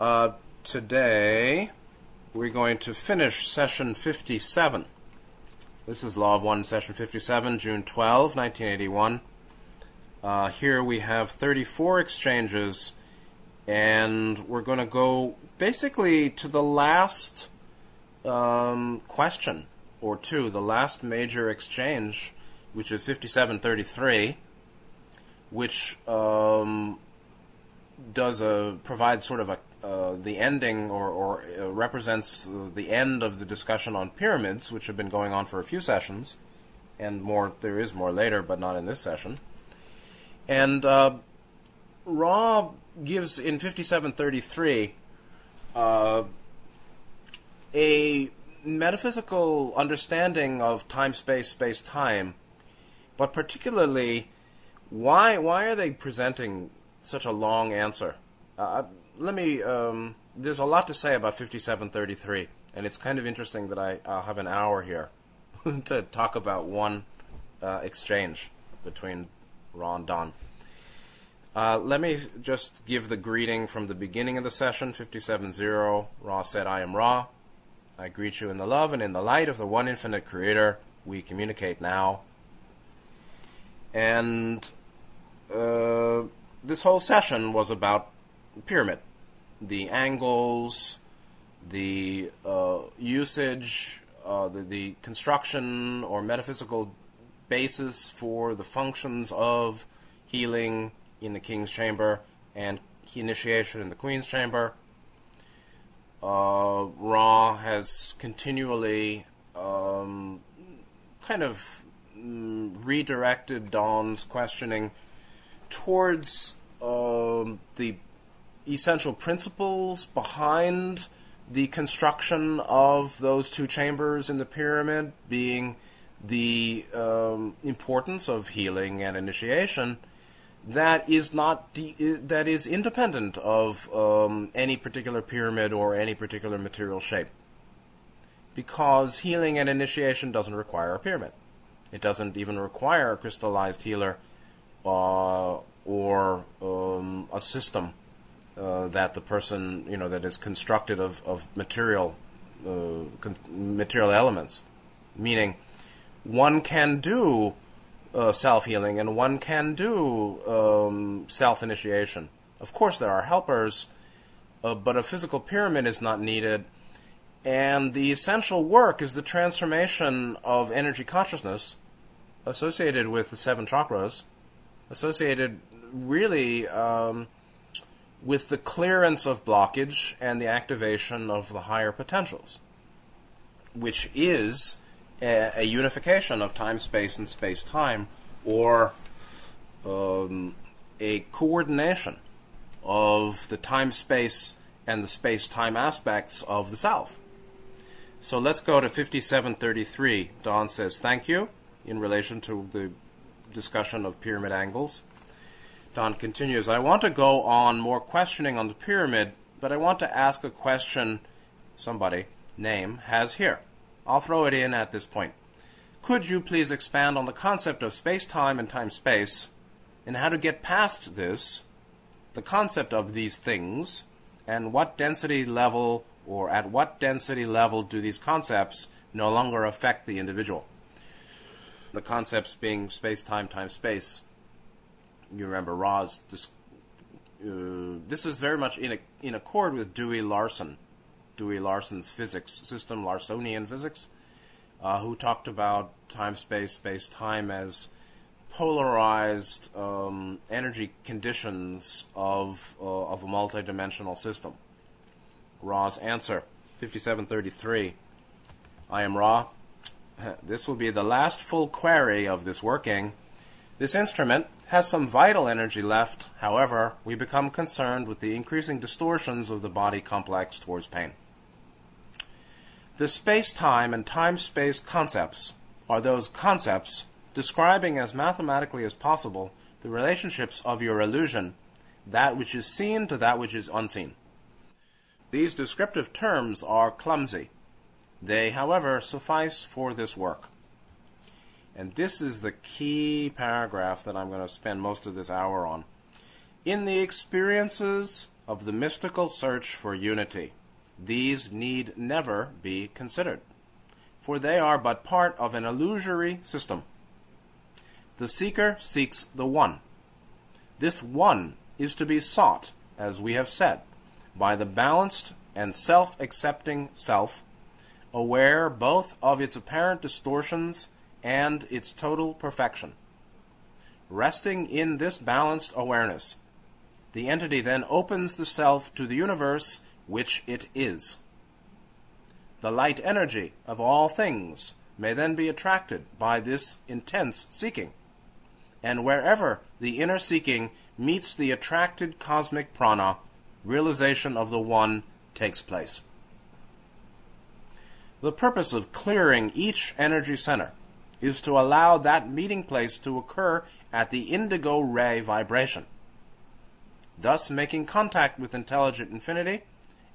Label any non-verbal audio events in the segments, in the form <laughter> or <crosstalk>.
Uh, today, we're going to finish session 57. This is Law of One, session 57, June 12, 1981. Uh, here we have 34 exchanges, and we're going to go basically to the last um, question or two, the last major exchange, which is 5733, which um, does a provides sort of a uh, the ending or, or uh, represents the end of the discussion on pyramids, which have been going on for a few sessions, and more there is more later, but not in this session. And uh, gives in 5733 uh, a metaphysical understanding of time, space, space, time, but particularly why why are they presenting such a long answer? Uh, let me. Um, there's a lot to say about 5733, and it's kind of interesting that I, I'll have an hour here <laughs> to talk about one uh, exchange between Ra and Don. Uh, let me just give the greeting from the beginning of the session 570. Ra said, I am Ra. I greet you in the love and in the light of the one infinite creator. We communicate now. And uh, this whole session was about pyramid the angles, the uh, usage, uh, the, the construction or metaphysical basis for the functions of healing in the king's chamber and initiation in the queen's chamber. Uh, Ra has continually um, kind of mm, redirected Don's questioning towards um, the essential principles behind the construction of those two chambers in the pyramid, being the um, importance of healing and initiation, that is not de- that is independent of um, any particular pyramid or any particular material shape. Because healing and initiation doesn't require a pyramid. It doesn't even require a crystallized healer uh, or um, a system uh, that the person you know that is constructed of of material uh, con- material elements, meaning one can do uh, self healing and one can do um, self initiation. Of course, there are helpers, uh, but a physical pyramid is not needed. And the essential work is the transformation of energy consciousness associated with the seven chakras, associated really um, with the clearance of blockage and the activation of the higher potentials, which is a, a unification of time space and space time, or um, a coordination of the time space and the space time aspects of the self. So let's go to 5733. Don says, Thank you, in relation to the discussion of pyramid angles. Don continues, I want to go on more questioning on the pyramid, but I want to ask a question somebody, name, has here. I'll throw it in at this point. Could you please expand on the concept of space time and time space and how to get past this, the concept of these things, and what density level or at what density level do these concepts no longer affect the individual? The concepts being space time, time space you remember Ra's. This, uh, this is very much in a, in accord with Dewey Larson, Dewey Larson's physics system, Larsonian physics, uh, who talked about time, space, space, time as polarized um, energy conditions of uh, of a multidimensional system. Ra's answer, 5733. I am Ra. This will be the last full query of this working. This instrument has some vital energy left, however, we become concerned with the increasing distortions of the body complex towards pain. The space time and time space concepts are those concepts describing as mathematically as possible the relationships of your illusion, that which is seen to that which is unseen. These descriptive terms are clumsy. They, however, suffice for this work. And this is the key paragraph that I'm going to spend most of this hour on. In the experiences of the mystical search for unity. These need never be considered, for they are but part of an illusory system. The seeker seeks the one. This one is to be sought, as we have said, by the balanced and self accepting self, aware both of its apparent distortions and its total perfection. Resting in this balanced awareness, the entity then opens the self to the universe which it is. The light energy of all things may then be attracted by this intense seeking. And wherever the inner seeking meets the attracted cosmic prana, realization of the One takes place. The purpose of clearing each energy center is to allow that meeting place to occur at the indigo ray vibration, thus making contact with intelligent infinity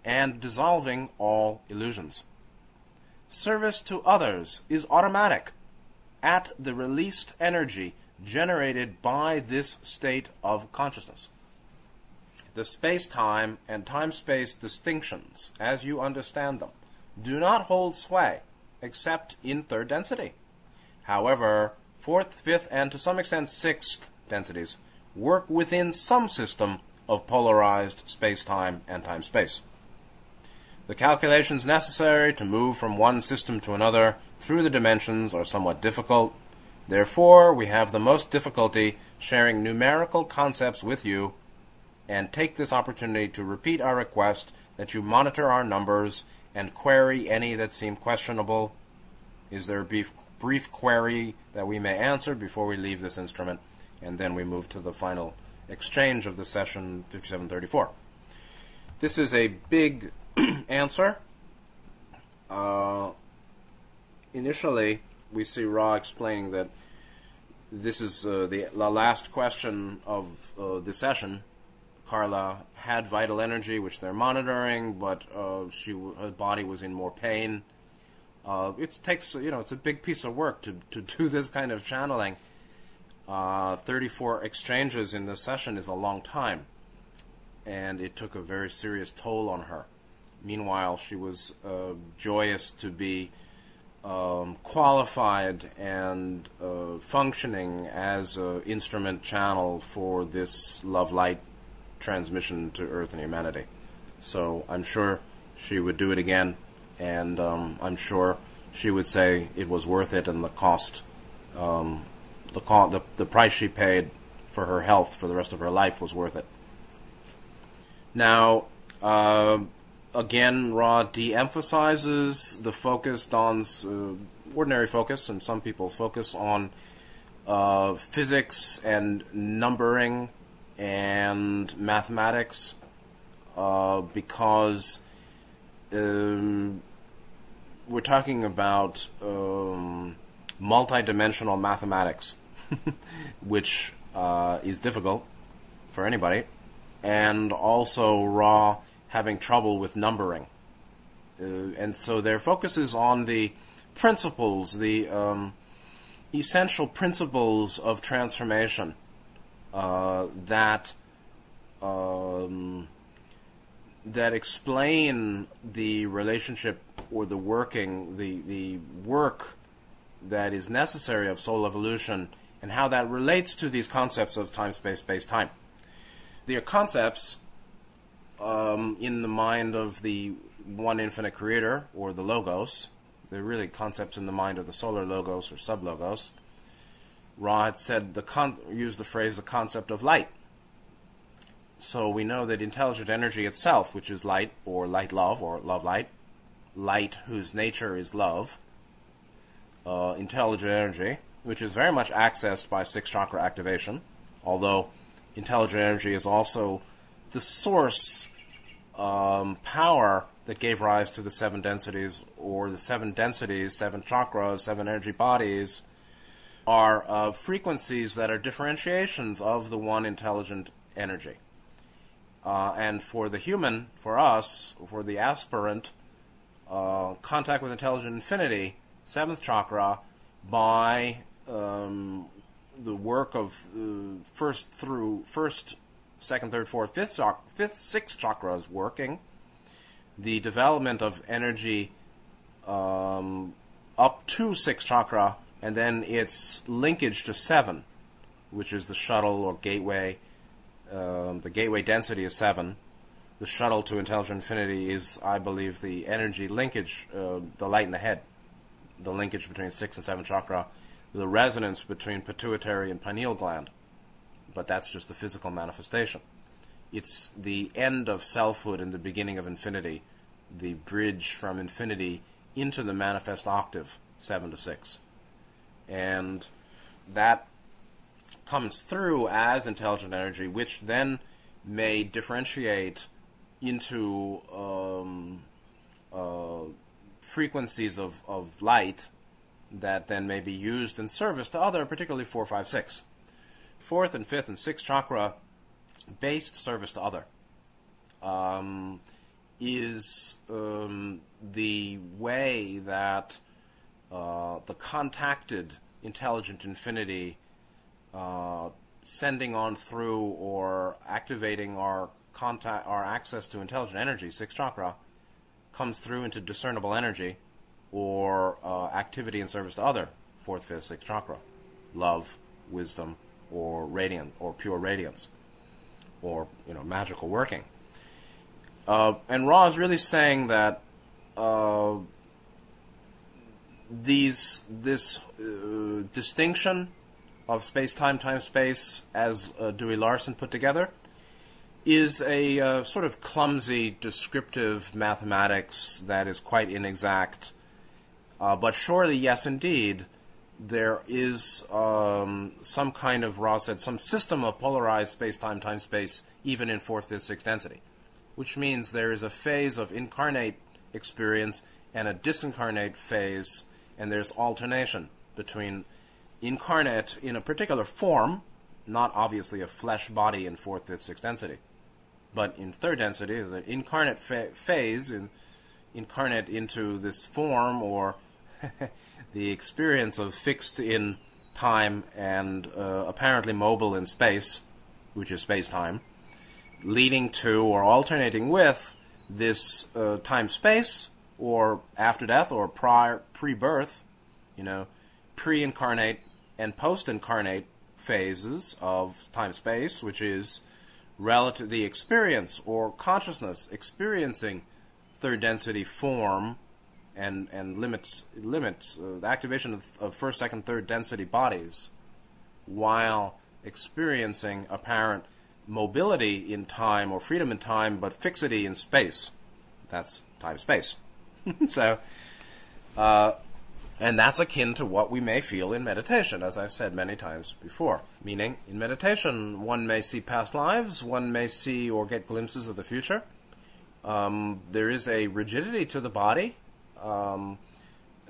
and dissolving all illusions. Service to others is automatic at the released energy generated by this state of consciousness. The space time and time space distinctions, as you understand them, do not hold sway except in third density. However, fourth, fifth, and to some extent sixth densities work within some system of polarized space time and time space. The calculations necessary to move from one system to another through the dimensions are somewhat difficult. Therefore, we have the most difficulty sharing numerical concepts with you and take this opportunity to repeat our request that you monitor our numbers and query any that seem questionable. Is there a brief, brief query that we may answer before we leave this instrument? And then we move to the final exchange of the session 5734. This is a big <clears throat> answer. Uh, initially, we see Ra explaining that this is uh, the, the, last question of uh, the session. Carla had vital energy, which they're monitoring, but uh, she her body was in more pain. Uh, it takes you know it's a big piece of work to to do this kind of channeling. Uh, 34 exchanges in the session is a long time, and it took a very serious toll on her. Meanwhile, she was uh, joyous to be um, qualified and uh, functioning as an instrument channel for this love light transmission to Earth and humanity. So I'm sure she would do it again, and um, I'm sure she would say it was worth it, and the cost, um, the, co- the the price she paid for her health for the rest of her life was worth it. Now. Uh, again, Ra de-emphasizes the focus, Don's uh, ordinary focus, and some people's focus on uh, physics and numbering and mathematics, uh, because um, we're talking about um, multidimensional mathematics, <laughs> which uh, is difficult for anybody, and also Ra having trouble with numbering. Uh, and so their focus is on the principles, the um, essential principles of transformation uh, that um, that explain the relationship or the working, the the work that is necessary of soul evolution, and how that relates to these concepts of time, space, space, time. They are concepts um, in the mind of the one infinite creator or the logos. They're really concepts in the mind of the solar logos or sub logos. Ra had said the con- used the phrase the concept of light. So we know that intelligent energy itself, which is light or light love or love light, light whose nature is love, uh, intelligent energy, which is very much accessed by six chakra activation, although intelligent energy is also the source um, power that gave rise to the seven densities, or the seven densities, seven chakras, seven energy bodies, are uh, frequencies that are differentiations of the one intelligent energy. Uh, and for the human, for us, for the aspirant, uh, contact with intelligent infinity, seventh chakra, by um, the work of uh, first through first second, third, fourth, fifth, fifth sixth chakras working, the development of energy um, up to sixth chakra, and then its linkage to seven, which is the shuttle or gateway. Um, the gateway density is seven. The shuttle to intelligent infinity is, I believe, the energy linkage, uh, the light in the head, the linkage between six and seven chakra, the resonance between pituitary and pineal gland. But that's just the physical manifestation. It's the end of selfhood and the beginning of infinity, the bridge from infinity into the manifest octave, seven to six. And that comes through as intelligent energy, which then may differentiate into um, uh, frequencies of, of light that then may be used in service to other, particularly 4, 5, 6. Fourth and fifth and sixth chakra based service to other um, is um, the way that uh, the contacted intelligent infinity uh, sending on through or activating our contact our access to intelligent energy, sixth chakra, comes through into discernible energy or uh, activity in service to other, fourth, fifth, sixth chakra, love, wisdom, or radiant or pure radiance, or you know magical working. Uh, and Ra is really saying that uh, these this uh, distinction of space time time space as uh, Dewey Larson put together is a uh, sort of clumsy descriptive mathematics that is quite inexact. Uh, but surely, yes, indeed, there is um, some kind of Ra said some system of polarized space time time space even in fourth, fifth, sixth density, which means there is a phase of incarnate experience and a disincarnate phase, and there's alternation between incarnate in a particular form, not obviously a flesh body in fourth, fifth, sixth density, but in third density is an incarnate fa- phase, in, incarnate into this form or <laughs> the experience of fixed in time and uh, apparently mobile in space, which is space time, leading to or alternating with this uh, time space or after death or prior pre birth, you know, pre incarnate and post incarnate phases of time space, which is relative the experience or consciousness experiencing third density form and and limits limits uh, the activation of, of first, second, third density bodies while experiencing apparent mobility in time or freedom in time, but fixity in space. That's time space. <laughs> so, uh, and that's akin to what we may feel in meditation, as I've said many times before. Meaning, in meditation, one may see past lives, one may see or get glimpses of the future. Um, there is a rigidity to the body, um,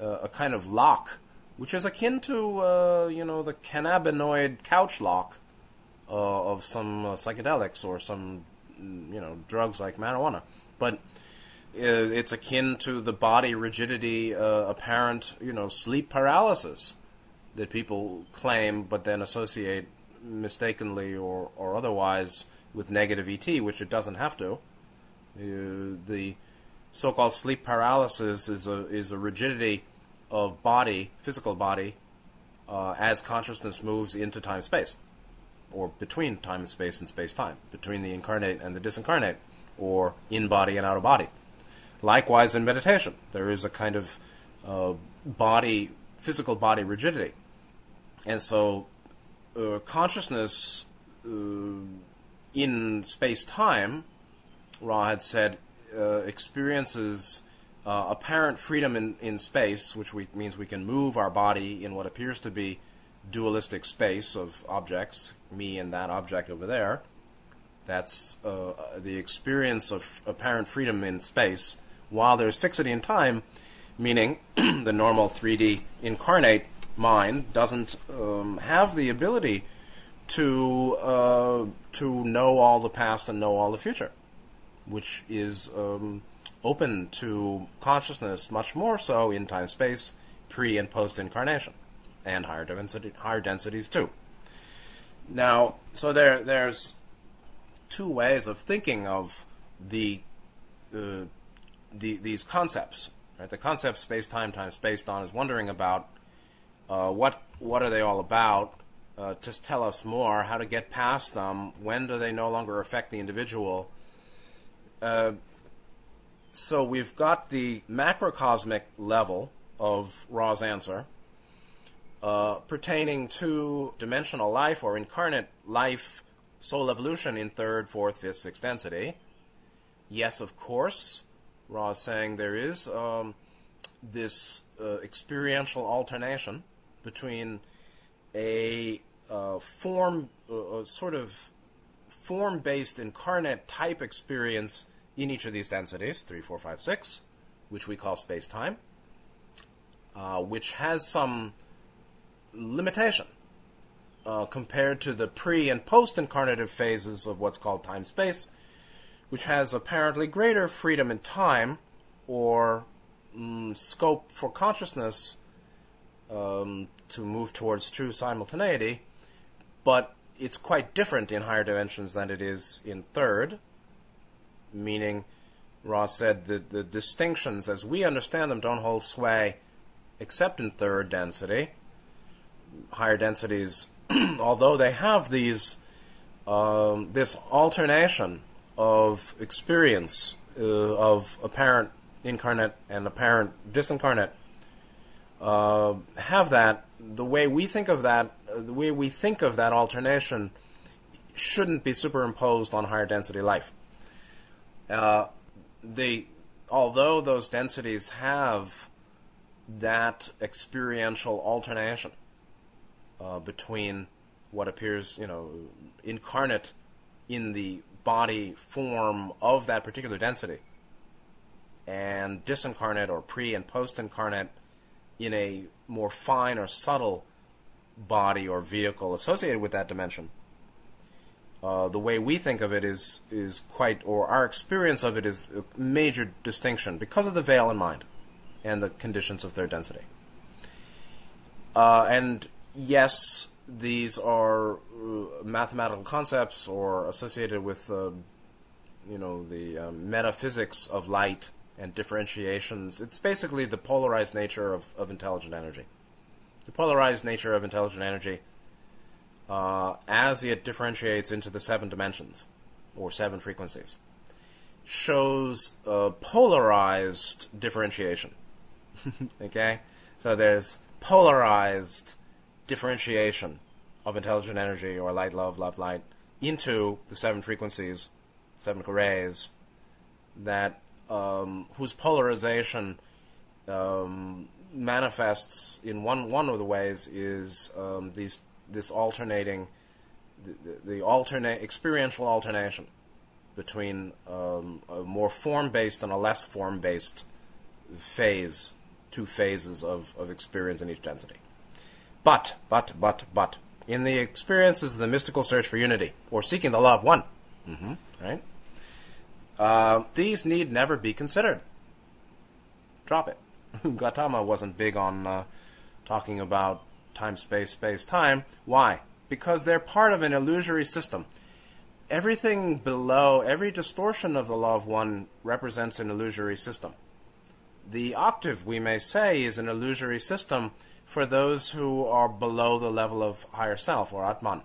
uh, a kind of lock, which is akin to, uh, you know, the cannabinoid couch lock uh, of some uh, psychedelics or some, mm, you know, drugs like marijuana. But it's akin to the body rigidity, uh, apparent, you know, sleep paralysis that people claim but then associate mistakenly or, or otherwise with negative ET, which it doesn't have to. Uh, the so-called sleep paralysis is a is a rigidity of body, physical body, uh, as consciousness moves into time space, or between time and space and space time, between the incarnate and the disincarnate, or in body and out of body. Likewise, in meditation, there is a kind of uh, body, physical body rigidity, and so uh, consciousness uh, in space time, Ra had said, uh, experiences uh, apparent freedom in, in space, which we, means we can move our body in what appears to be dualistic space of objects, me and that object over there. That's uh, the experience of apparent freedom in space, while there's fixity in time, meaning <clears throat> the normal 3D incarnate mind doesn't um, have the ability to uh, to know all the past and know all the future which is um, open to consciousness much more so in time space, pre and post incarnation, and higher density, higher densities too. Now, so there, there's two ways of thinking of the, uh, the these concepts. Right? The concept space time time space Don is wondering about uh, what what are they all about? Uh, just tell us more. How to get past them? When do they no longer affect the individual? Uh, so we've got the macrocosmic level of Ra's answer uh, pertaining to dimensional life or incarnate life, soul evolution in third, fourth, fifth, sixth density. Yes, of course. Ra is saying there is um, this uh, experiential alternation between a uh, form, uh, sort of form based incarnate type experience in each of these densities, 3, 4, 5, 6, which we call space time, uh, which has some limitation uh, compared to the pre and post incarnative phases of what's called time space, which has apparently greater freedom in time or mm, scope for consciousness um, to move towards true simultaneity, but it's quite different in higher dimensions than it is in third, meaning Ra's said that the distinctions as we understand them don't hold sway except in third density. Higher densities, <clears throat> although they have these um, this alternation of experience uh, of apparent incarnate and apparent disincarnate, uh, have that the way we think of that, uh, the way we think of that alternation, shouldn't be superimposed on higher density life. Uh, the although those densities have that experiential alternation uh, between what appears, you know, incarnate in the body form of that particular density and disincarnate or pre and post incarnate in a more fine or subtle body or vehicle associated with that dimension. Uh, the way we think of it is is quite, or our experience of it is a major distinction because of the veil in mind and the conditions of their density. Uh, and yes, these are uh, mathematical concepts or associated with, uh, you know, the um, metaphysics of light and differentiations. It's basically the polarized nature of, of intelligent energy. The polarized nature of intelligent energy uh, as it differentiates into the seven dimensions or seven frequencies shows polarized differentiation. <laughs> okay? So there's polarized differentiation of intelligent energy or light, love, love, light into the seven frequencies, seven rays that um, whose polarization um, manifests in one one of the ways is um, these this alternating the, the, the alternate experiential alternation between um, a more form based and a less form based phase, two phases of, of experience in each density. But, but, but, but, in the experiences of the mystical search for unity, or seeking the law of one, mm-hmm, right? Uh, these need never be considered. Drop it. <laughs> Gautama wasn't big on uh, talking about time, space, space, time. Why? Because they're part of an illusory system. Everything below, every distortion of the law of one represents an illusory system. The octave, we may say, is an illusory system for those who are below the level of higher self or Atman.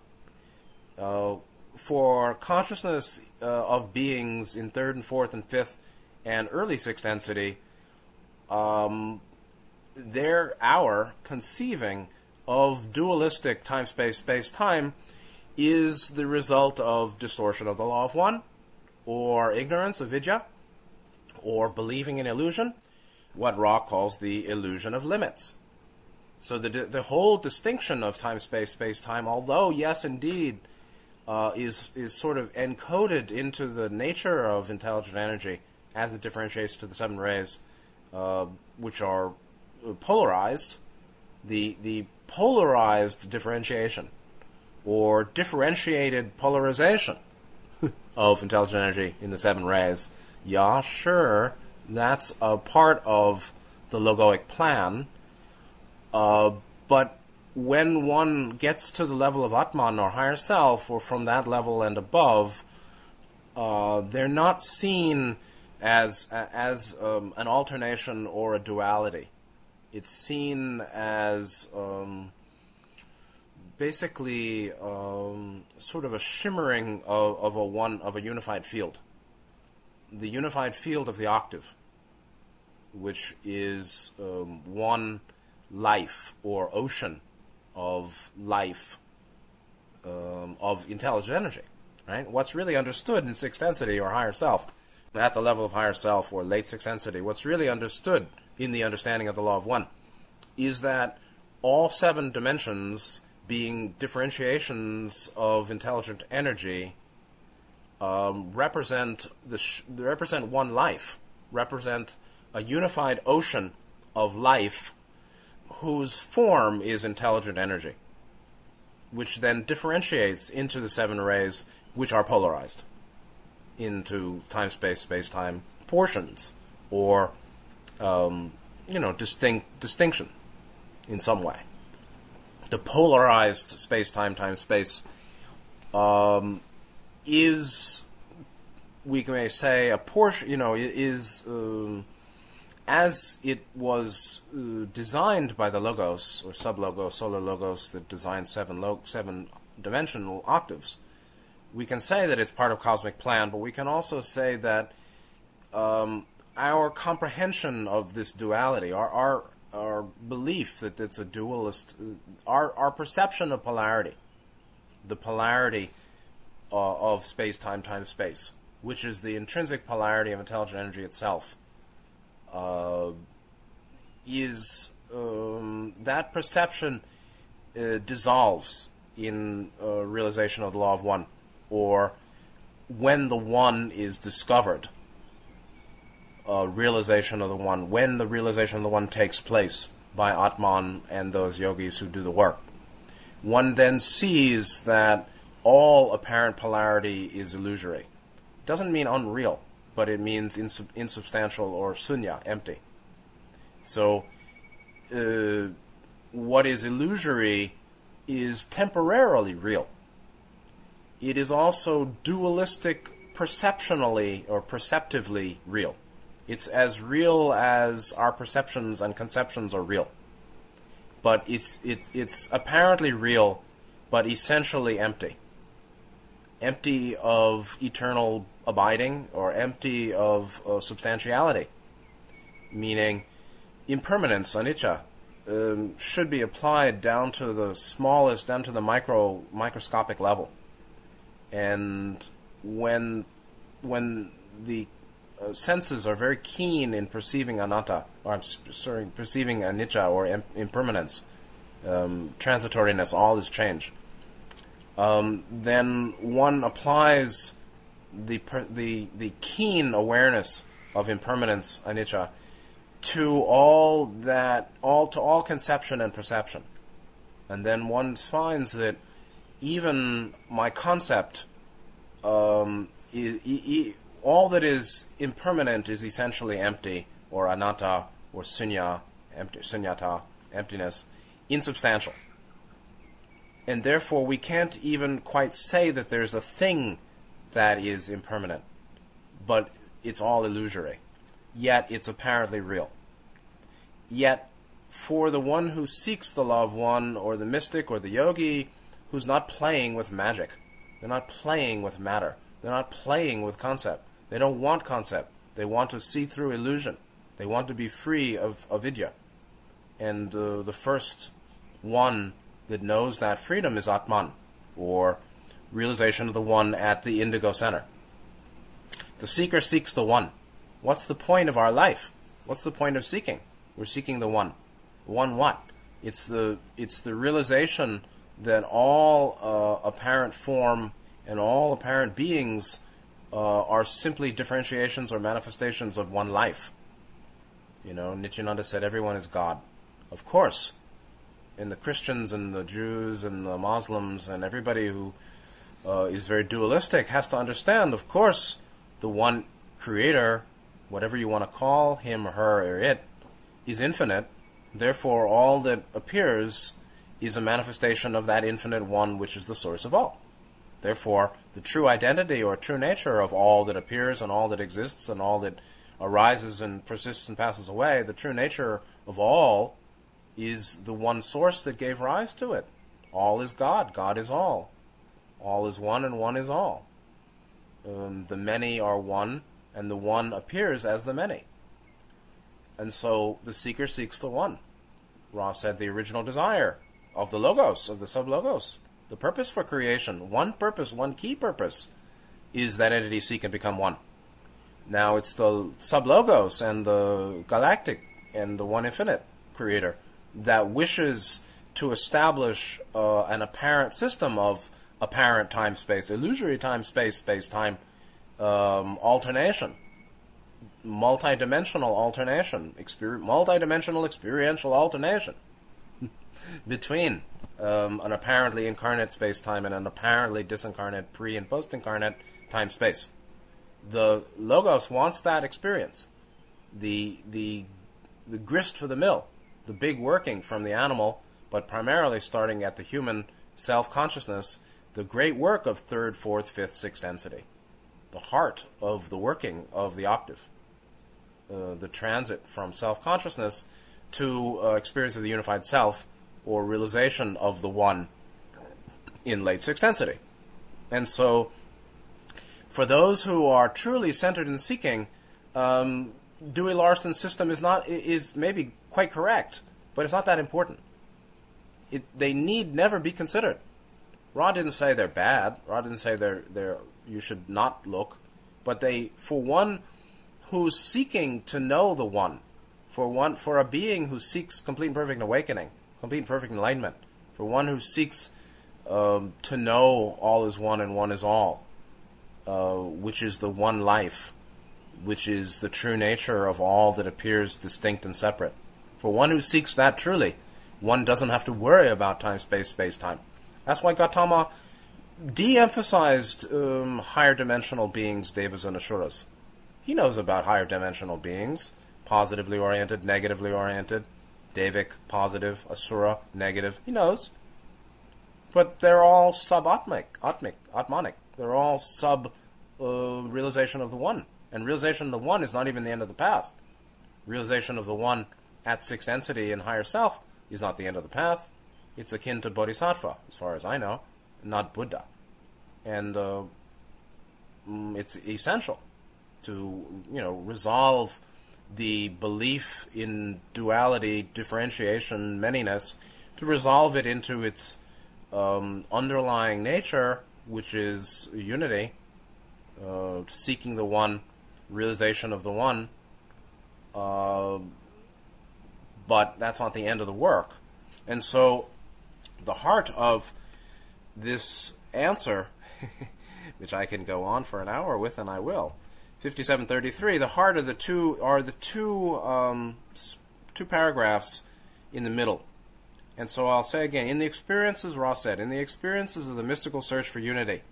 Uh, for consciousness uh, of beings in third and fourth and fifth and early sixth density, um, their our conceiving of dualistic time space space time is the result of distortion of the law of one, or ignorance of vidya, or believing in illusion, what Ra calls the illusion of limits. So the the whole distinction of time space space time, although yes indeed uh, is is sort of encoded into the nature of intelligent energy as it differentiates to the seven rays, uh, which are polarized. The the polarized differentiation or differentiated polarization <laughs> of intelligent energy in the seven rays. Yeah, sure, that's a part of the logoic plan. Uh, but when one gets to the level of Atman or higher self, or from that level and above, uh, they're not seen as as um, an alternation or a duality. It's seen as um, basically um, sort of a shimmering of, of a one of a unified field. The unified field of the octave, which is um, one life or ocean of life um, of intelligent energy. Right? What's really understood in sixth density or higher self, at the level of higher self or late sixth density, what's really understood in the understanding of the law of one is that all seven dimensions being differentiations of intelligent energy um, represent the sh- represent one life, represent a unified ocean of life whose form is intelligent energy, which then differentiates into the seven rays which are polarized into time space space time portions or um, you know distinct distinction in some way. The polarized space time time space um, is we may say a portion you know is um, as it was uh, designed by the logos or sub logos solar logos that designed seven lo- seven dimensional octaves we can say that it's part of cosmic plan, but we can also say that um, our comprehension of this duality, our, our our belief that it's a dualist, our our perception of polarity, the polarity uh, of space, time, time, space, which is the intrinsic polarity of intelligent energy itself, uh, is um, that perception uh, dissolves in uh, realization of the law of one or when the one is discovered, realization of the one, when the realization of the one takes place by Atman and those yogis who do the work, one then sees that all apparent polarity is illusory. Doesn't mean unreal, but it means insub- insubstantial or sunya, empty. So, uh, what is illusory is temporarily real it is also dualistic perceptionally or perceptively real. It's as real as our perceptions and conceptions are real. But it's, it's, it's apparently real, but essentially empty. Empty of eternal abiding or empty of uh, substantiality. Meaning, impermanence, anicca, um, should be applied down to the smallest, down to the micro, microscopic level and when when the uh, senses are very keen in perceiving anatta, or I'm sorry, perceiving anicca or im- impermanence, um, transitoriness, all is change. Um, then one applies the per- the the keen awareness of impermanence, anicca, to all that all to all conception and perception, and then one finds that even my concept, um, I, I, all that is impermanent is essentially empty, or anatta, or sunya, empty, sunyata, emptiness, insubstantial. And therefore, we can't even quite say that there's a thing that is impermanent, but it's all illusory. Yet it's apparently real. Yet, for the one who seeks the of one, or the mystic, or the yogi, who's not playing with magic. They're not playing with matter. They're not playing with concept. They don't want concept. They want to see through illusion. They want to be free of avidya. And uh, the first one that knows that freedom is Atman, or realization of the one at the indigo center. The seeker seeks the one. What's the point of our life? What's the point of seeking? We're seeking the one. One what? It's the it's the realization that all uh, apparent form and all apparent beings uh, are simply differentiations or manifestations of one life. You know, Nityananda said everyone is God. Of course. And the Christians and the Jews and the Muslims and everybody who uh, is very dualistic has to understand, of course, the one creator, whatever you want to call him or her or it, is infinite. Therefore, all that appears is a manifestation of that infinite one which is the source of all. Therefore, the true identity or true nature of all that appears and all that exists and all that arises and persists and passes away, the true nature of all is the one source that gave rise to it. All is God, God is all. All is one, and one is all. Um, the many are one, and the one appears as the many. And so the seeker seeks the one. Ra said the original desire of the logos, of the sub logos, the purpose for creation, one purpose, one key purpose, is that entity seek and become one. Now it's the sub logos and the galactic and the one infinite creator that wishes to establish uh, an apparent system of apparent time space, illusory time space, space time um, alternation, multidimensional alternation, exper- multidimensional experiential alternation <laughs> between um, an apparently incarnate space time and an apparently disincarnate pre and post incarnate time space. The Logos wants that experience. The, the, the grist for the mill, the big working from the animal, but primarily starting at the human self consciousness, the great work of third, fourth, fifth, sixth density, the heart of the working of the octave, uh, the transit from self consciousness to uh, experience of the unified self or realization of the one in late sixth density. And so, for those who are truly centered in seeking, um, Dewey Larson's system is not is maybe quite correct, but it's not that important. It, they need never be considered. Ra didn't say they're bad. Ra didn't say they're they're you should not look, but they for one who's seeking to know the one, for one for a being who seeks complete and perfect awakening, complete and perfect enlightenment, for one who seeks um, to know all is one and one is all, uh, which is the one life, which is the true nature of all that appears distinct and separate. For one who seeks that truly, one doesn't have to worry about time, space, space, time. That's why Gautama de-emphasized um, higher dimensional beings, devas and asuras. He knows about higher dimensional beings, positively oriented, negatively oriented, Devic, positive, Asura, negative. He knows. But they're all subatmic, atmic, atmanic. They're all sub uh, realization of the one. And realization of the one is not even the end of the path. Realization of the one at sixth density and higher self is not the end of the path. It's akin to bodhisattva, as far as I know, not Buddha. And uh, mm, it's essential to, you know, resolve the belief in duality, differentiation, manyness, to resolve it into its um, underlying nature, which is unity, uh, seeking the one, realization of the one. Uh, but that's not the end of the work. And so, the heart of this answer, <laughs> which I can go on for an hour with, and I will, 5733, the heart of the two are the two um, two paragraphs in the middle. And so I'll say again, in the experiences, Ra said, in the experiences of the mystical search for unity,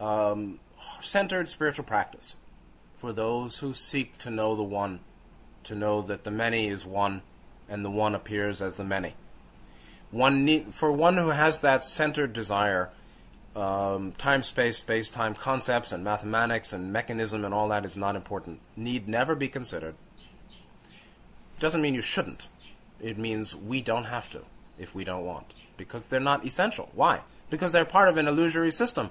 um, centered spiritual practice for those who seek to know the one, to know that the many is one, and the one appears as the many. One need, for one who has that centered desire, um, time space, space time concepts and mathematics and mechanism and all that is not important. Need never be considered. Doesn't mean you shouldn't. It means we don't have to if we don't want. Because they're not essential. Why? Because they're part of an illusory system.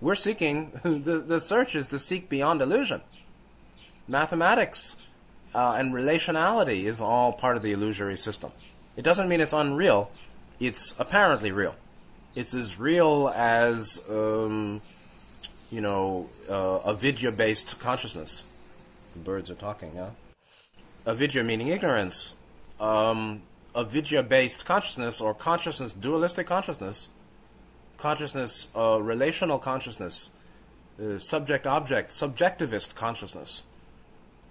We're seeking, <laughs> the, the search is to seek beyond illusion. Mathematics uh, and relationality is all part of the illusory system. It doesn't mean it's unreal, it's apparently real it's as real as um, you know uh, avidya-based consciousness. The birds are talking, yeah. Avidya meaning ignorance. Um, avidya-based consciousness or consciousness, dualistic consciousness, consciousness, uh, relational consciousness, uh, subject-object, subjectivist consciousness,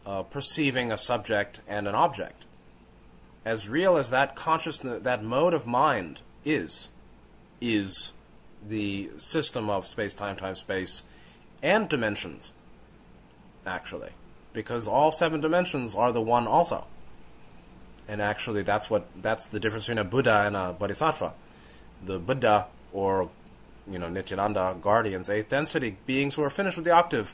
uh, perceiving a subject and an object. As real as that consciousness, that mode of mind is, is the system of space, time, time, space, and dimensions, actually. Because all seven dimensions are the one also. And actually, that's what that's the difference between a Buddha and a Bodhisattva. The Buddha, or you know, Nityananda guardians, eighth density beings who are finished with the octave,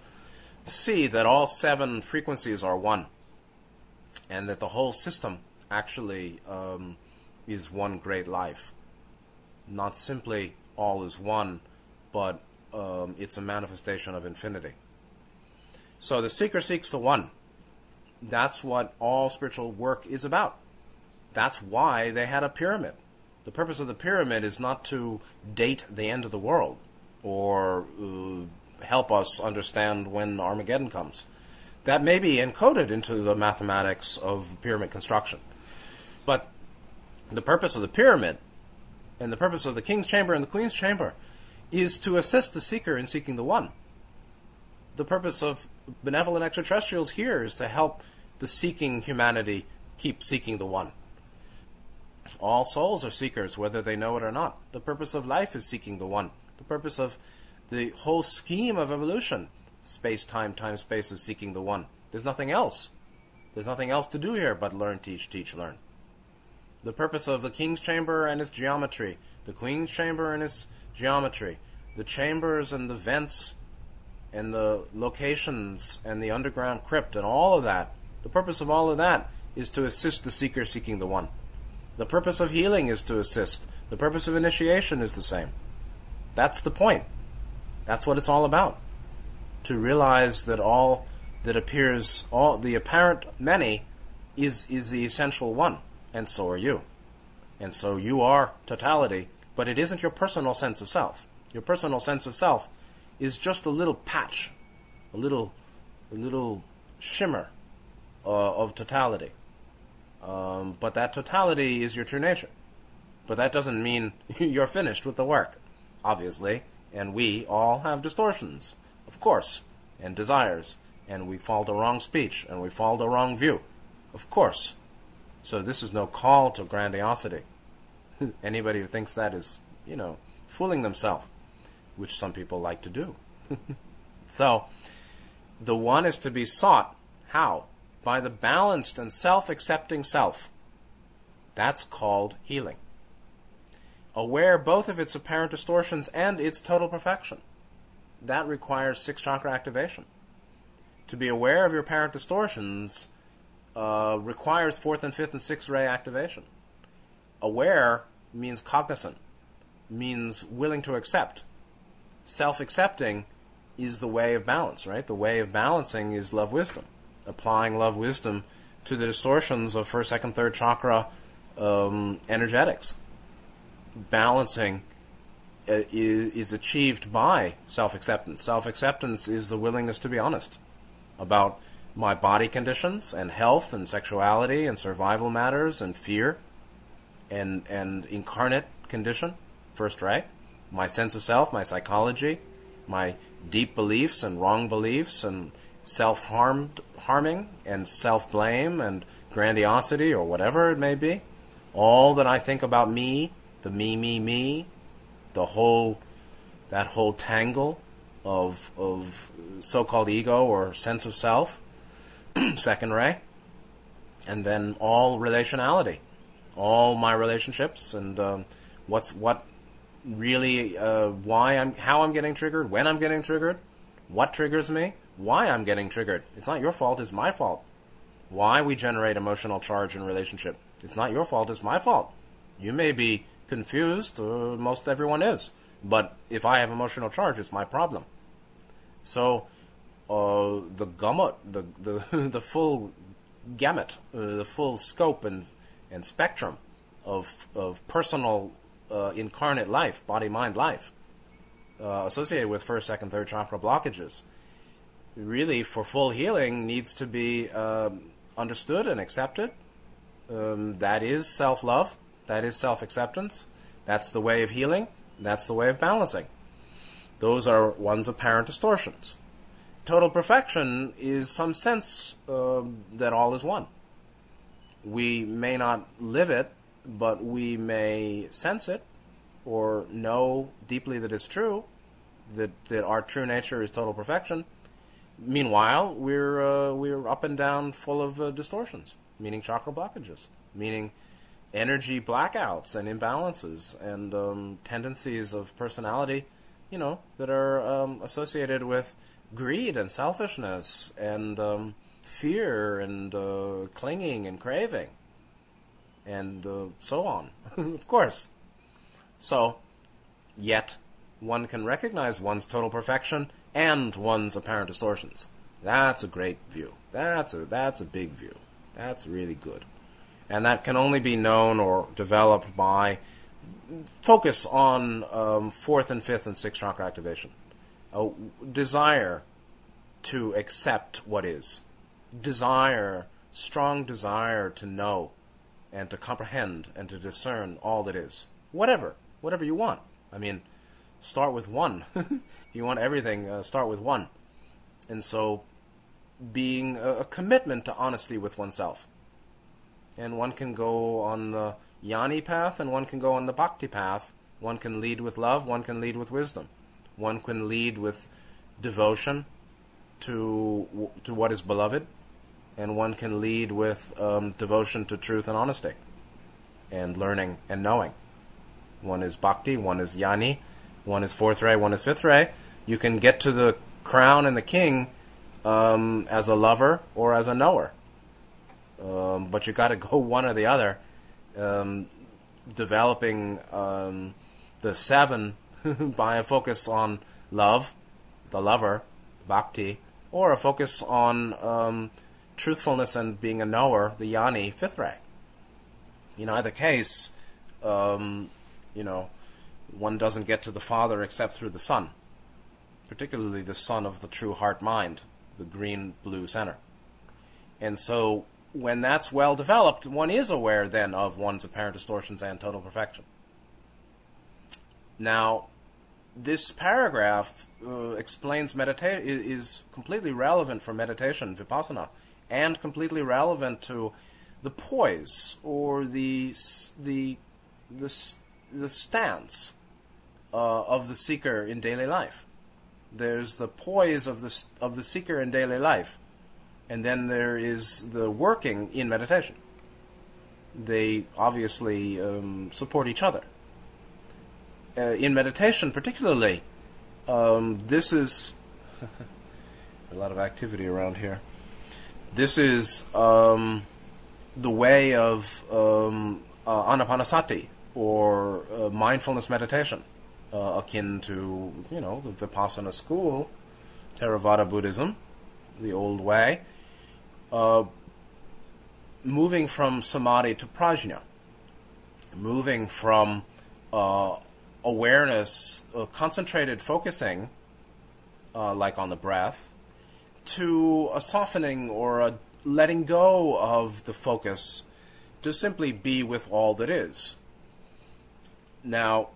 see that all seven frequencies are one, and that the whole system actually um, is one great life. Not simply all is one, but um, it's a manifestation of infinity. So the seeker seeks the one. That's what all spiritual work is about. That's why they had a pyramid. The purpose of the pyramid is not to date the end of the world or uh, help us understand when Armageddon comes. That may be encoded into the mathematics of pyramid construction. But the purpose of the pyramid and the purpose of the king's chamber and the queen's chamber is to assist the seeker in seeking the one. The purpose of benevolent extraterrestrials here is to help the seeking humanity keep seeking the one. All souls are seekers, whether they know it or not. The purpose of life is seeking the one. The purpose of the whole scheme of evolution, space, time, time, space, is seeking the one. There's nothing else. There's nothing else to do here but learn, teach, teach, learn. The purpose of the king's chamber and its geometry, the queen's chamber and its geometry, the chambers and the vents and the locations and the underground crypt and all of that. The purpose of all of that is to assist the seeker seeking the one. The purpose of healing is to assist. The purpose of initiation is the same. That's the point. That's what it's all about. To realize that all that appears, all the apparent many, is is the essential one, and so are you. And so you are totality, but it isn't your personal sense of self. Your personal sense of self is just a little patch, a little, a little shimmer uh, of totality. Um, but that totality is your true nature. But that doesn't mean <laughs> you're finished with the work, obviously. And we all have distortions, of course, and desires, and we follow the wrong speech, and we follow the wrong view, of course. So this is no call to grandiosity. <laughs> Anybody who thinks that is, you know, fooling themselves, which some people like to do. <laughs> so, the one is to be sought. How? by the balanced and self accepting self. That's called healing. Aware both of its apparent distortions and its total perfection. That requires six chakra activation. To be aware of your apparent distortions uh, requires fourth and fifth and sixth ray activation. Aware means cognizant, means willing to accept. Self accepting is the way of balance, right? The way of balancing is love wisdom applying love wisdom to the distortions of first, second, third chakra um, energetics. Balancing uh, is, is achieved by self acceptance. Self acceptance is the willingness to be honest about my body conditions and health and sexuality and survival matters and fear and and incarnate condition first right my sense of self my psychology my deep beliefs and wrong beliefs and self harmed harming and self blame and grandiosity or whatever it may be. All that I think about me, the me, me, me, the whole that whole tangle of of so called ego or sense of self, <clears throat> second ray, and then all relationality, all my relationships and um, what's what really uh, why I'm how I'm getting triggered, when I'm getting triggered, what triggers me, why I'm getting triggered. It's not your fault, it's my fault. Why we generate emotional charge in relationship. It's not your fault, it's my fault. You may be confused, uh, most everyone is. But if I have emotional charge, it's my problem. So, uh, the gamut, the, the, <laughs> the full gamut, uh, the full scope and, and spectrum of, of personal uh, incarnate life, body, mind, life, uh, associated with first, second, third chakra blockages really for full healing needs to be um, understood and accepted. Um, that is self love. That is self acceptance. That's the way of healing. That's the way of balancing. Those are one's apparent distortions. Total perfection is some sense uh, that all is one. We may not live it, but we may sense it or know deeply that it's true, that, that our true nature is total perfection Meanwhile, we're uh, we're up and down, full of uh, distortions, meaning chakra blockages, meaning energy blackouts and imbalances and um, tendencies of personality you know, that are um, associated with greed and selfishness and um, fear and uh, clinging and craving and uh, so on. <laughs> of course. So, yet, one can recognize one's total perfection and one's apparent distortions. That's a great view. That's a that's a big view. That's really good. And that can only be known or developed by focus on um, fourth and fifth and sixth chakra activation. A desire to accept what is. Desire, strong desire to know and to comprehend and to discern all that is. Whatever. Whatever you want. I mean, start with one. <laughs> you want everything, uh, start with one. And so, being a, a commitment to honesty with oneself. And one can go on the Jnani path and one can go on the Bhakti path. One can lead with love, one can lead with wisdom. One can lead with devotion to to what is beloved, and one can lead with um, devotion to truth and honesty, and learning and knowing. One is bhakti, one is jnani, one is fourth ray, one is fifth ray. You can get to the crown and the king um, as a lover or as a knower, um, but you got to <laughs> go one or the other. Um, developing um, the seven <laughs> by a focus on love, the lover, bhakti, or a focus on um, truthfulness and being a knower, the jnani, fifth ray. In either case, um, you know, one doesn't get to the Father except through the Son, particularly the Son of the true heart mind, the green blue center. And so, when that's well developed, one is aware then of one's apparent distortions and total perfection. Now, this paragraph uh, explains meditation is completely relevant for meditation vipassana and completely relevant to the poise or the the the, the stance uh, of the seeker in daily life. There's the poise of the of the seeker in daily life, and then there is the working in meditation. They obviously um, support each other. Uh, in meditation, particularly, um, this is <laughs> a lot of activity around here. This is um, the way of um, uh, anapanasati or uh, mindfulness meditation, uh, akin to you know the Vipassana school, Theravada Buddhism, the old way. Uh, moving from samadhi to prajna, moving from uh, awareness, uh, concentrated focusing, uh, like on the breath, to a softening or a letting go of the focus to simply be with all that is. Now,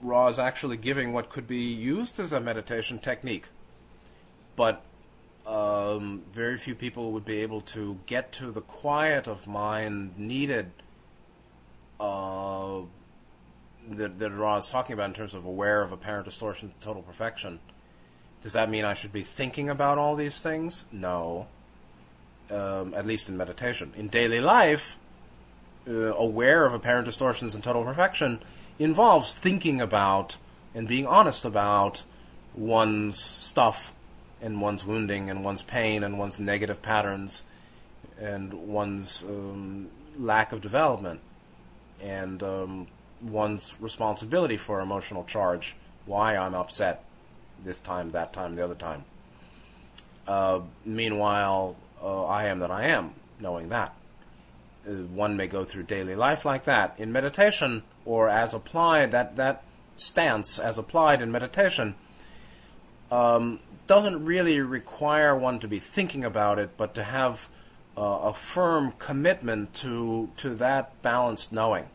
Ra is actually giving what could be used as a meditation technique, but um, very few people would be able to get to the quiet of mind needed uh, that, that Ra is talking about in terms of aware of apparent distortion to total perfection, does that mean I should be thinking about all these things? No. Um, at least in meditation. In daily life, uh, aware of apparent distortions and total perfection involves thinking about and being honest about one's stuff and one's wounding and one's pain and one's negative patterns and one's um, lack of development and um, one's responsibility for emotional charge, why I'm upset this time, that time, the other time. Uh, meanwhile, uh, I am that I am, knowing that. Uh, one may go through daily life like that. In meditation, or as applied, that, that stance as applied in meditation um, doesn't really require one to be thinking about it, but to have uh, a firm commitment to to that balanced knowing.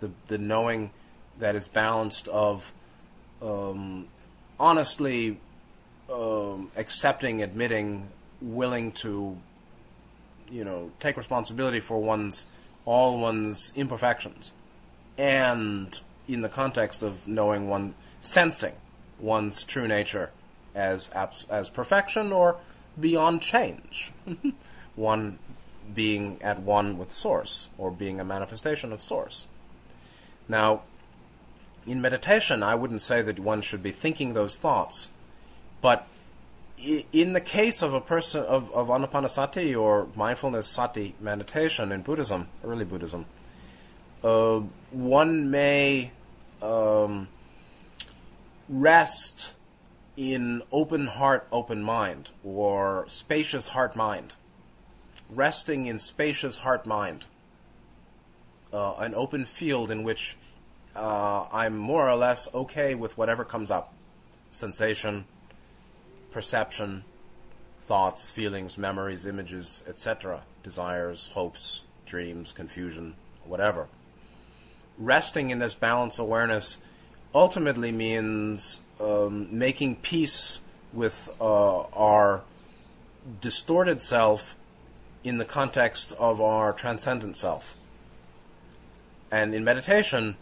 The the knowing that is balanced of um, honestly um, accepting, admitting, willing to you know take responsibility for one's all one's imperfections, and in the context of knowing one sensing one's true nature as as perfection or beyond change, <laughs> one being at one with source or being a manifestation of source. Now, in meditation, I wouldn't say that one should be thinking those thoughts, but in the case of a person of, of anapanasati or mindfulness sati meditation in Buddhism, early Buddhism, uh, one may um, rest in open heart, open mind, or spacious heart mind. Resting in spacious heart mind, uh, an open field in which uh, I'm more or less okay with whatever comes up sensation, perception, thoughts, feelings, memories, images, etc., desires, hopes, dreams, confusion, whatever. Resting in this balance awareness ultimately means um, making peace with uh, our distorted self in the context of our transcendent self. And in meditation,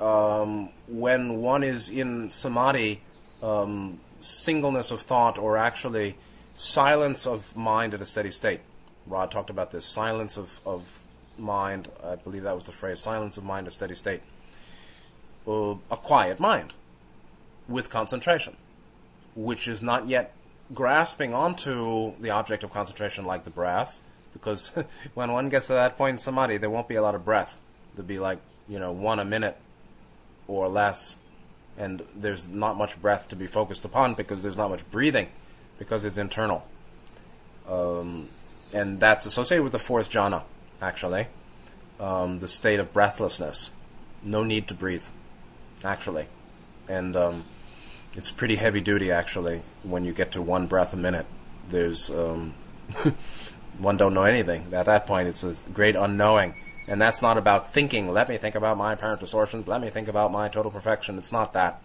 um, when one is in samadhi, um, singleness of thought, or actually silence of mind at a steady state. Ra talked about this silence of, of mind. I believe that was the phrase silence of mind at a steady state. Uh, a quiet mind with concentration, which is not yet grasping onto the object of concentration like the breath, because <laughs> when one gets to that point in samadhi, there won't be a lot of breath. There'll be like, you know, one a minute or less, and there's not much breath to be focused upon because there's not much breathing, because it's internal. Um, and that's associated with the fourth jhana, actually, um, the state of breathlessness. No need to breathe, actually. And um, it's pretty heavy duty, actually, when you get to one breath a minute. There's. Um, <laughs> one don't know anything. At that point, it's a great unknowing and that's not about thinking, let me think about my apparent distortions, let me think about my total perfection. It's not that.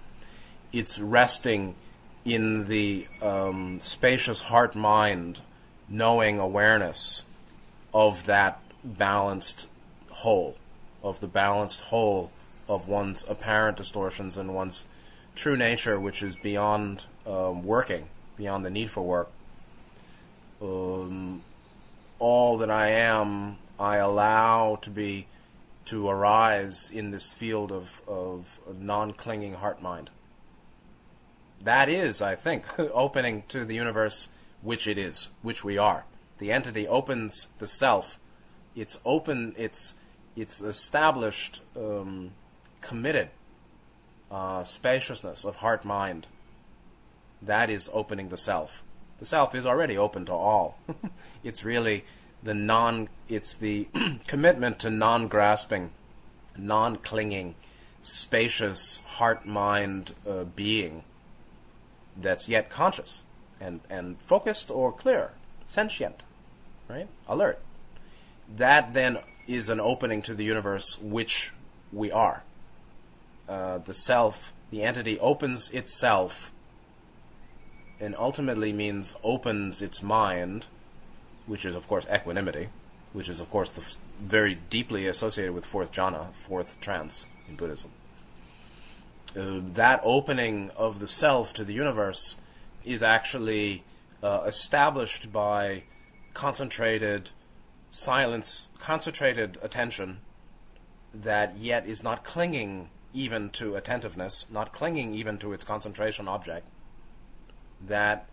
It's resting in the um, spacious heart mind, knowing awareness of that balanced whole, of the balanced whole of one's apparent distortions and one's true nature, which is beyond um, working, beyond the need for work. Um, all that I am I allow to be to arise in this field of, of non-clinging heart mind. That is, I think, <laughs> opening to the universe, which it is, which we are. The entity opens the self. It's open. It's it's established, um, committed uh, spaciousness of heart mind. That is opening the self. The self is already open to all. <laughs> it's really the non it's the <clears throat> commitment to non-grasping, non-clinging, spacious heart mind uh, being that's yet conscious and and focused or clear, sentient, right? Alert. That then is an opening to the universe which we are. Uh, the self, the entity opens itself and ultimately means opens its mind which is of course equanimity, which is of course f- very deeply associated with fourth jhana, fourth trance in Buddhism. Uh, that opening of the self to the universe is actually uh, established by concentrated silence, concentrated attention that yet is not clinging even to attentiveness, not clinging even to its concentration object, that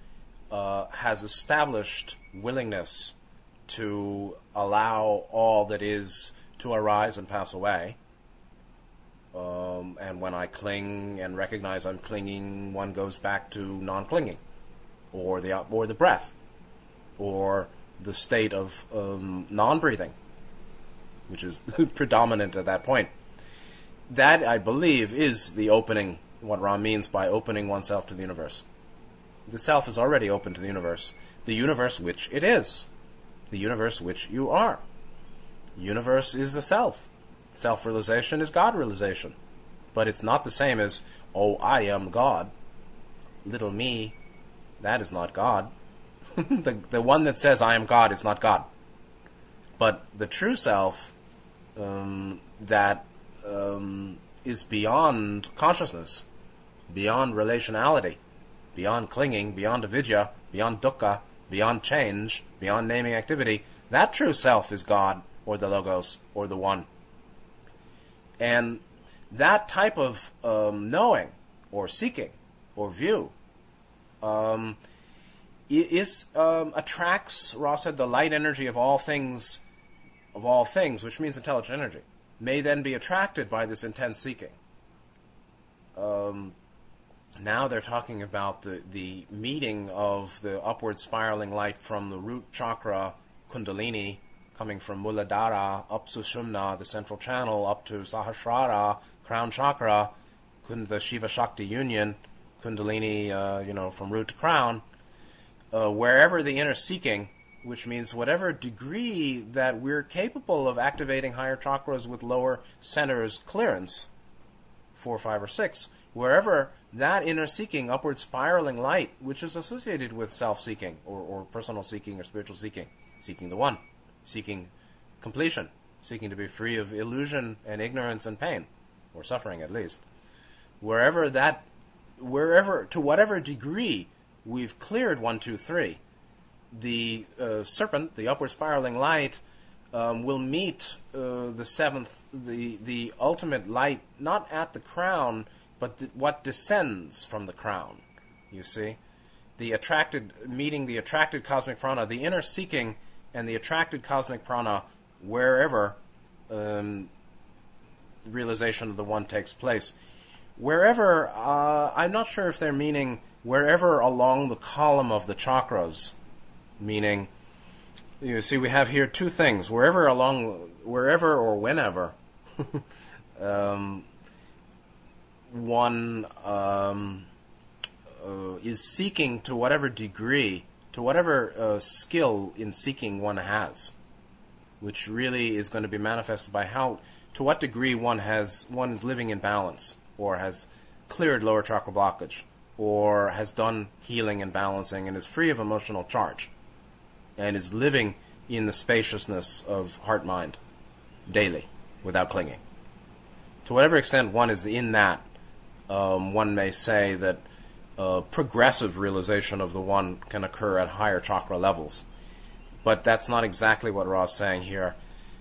uh, has established willingness to allow all that is to arise and pass away. Um, and when I cling and recognize I'm clinging, one goes back to non-clinging, or the or the breath, or the state of um, non-breathing, which is <laughs> predominant at that point. That I believe is the opening. What Ra means by opening oneself to the universe. The self is already open to the universe, the universe which it is, the universe which you are. Universe is the self. Self realization is God realization. But it's not the same as, oh, I am God. Little me, that is not God. <laughs> the, the one that says I am God is not God. But the true self um, that um, is beyond consciousness, beyond relationality, beyond clinging, beyond avidya, beyond dukkha, beyond change, beyond naming activity, that true self is God, or the Logos, or the One. And that type of um, knowing or seeking or view um, is um, attracts Ra's said the light energy of all things of all things, which means intelligent energy, may then be attracted by this intense seeking. Um, now they're talking about the, the meeting of the upward spiraling light from the root chakra Kundalini coming from Muladhara up Sushumna, the central channel, up to Sahasrara, crown chakra, the Shiva Shakti union, Kundalini, uh, you know, from root to crown, uh, wherever the inner seeking, which means whatever degree that we're capable of activating higher chakras with lower centers clearance, four, five, or six, wherever that inner seeking, upward spiraling light, which is associated with self seeking or, or personal seeking or spiritual seeking, seeking the one, seeking completion, seeking to be free of illusion and ignorance and pain, or suffering at least. Wherever that, wherever, to whatever degree we've cleared one, two, three, the uh, serpent, the upward spiraling light, um, will meet uh, the seventh, the the ultimate light, not at the crown, but th- what descends from the crown. You see, the attracted meeting the attracted cosmic prana, the inner seeking, and the attracted cosmic prana wherever um, realization of the one takes place. Wherever, uh, I'm not sure if they're meaning wherever along the column of the chakras, meaning you see we have here two things. Wherever along wherever or whenever <laughs> um, one um, uh, is seeking to whatever degree, to whatever uh, skill in seeking one has, which really is going to be manifested by how, to what degree one has, one is living in balance, or has cleared lower chakra blockage, or has done healing and balancing and is free of emotional charge, and is living in the spaciousness of heart mind daily without clinging. To whatever extent one is in that um, one may say that uh, progressive realization of the one can occur at higher chakra levels. But that's not exactly what Ra's saying here,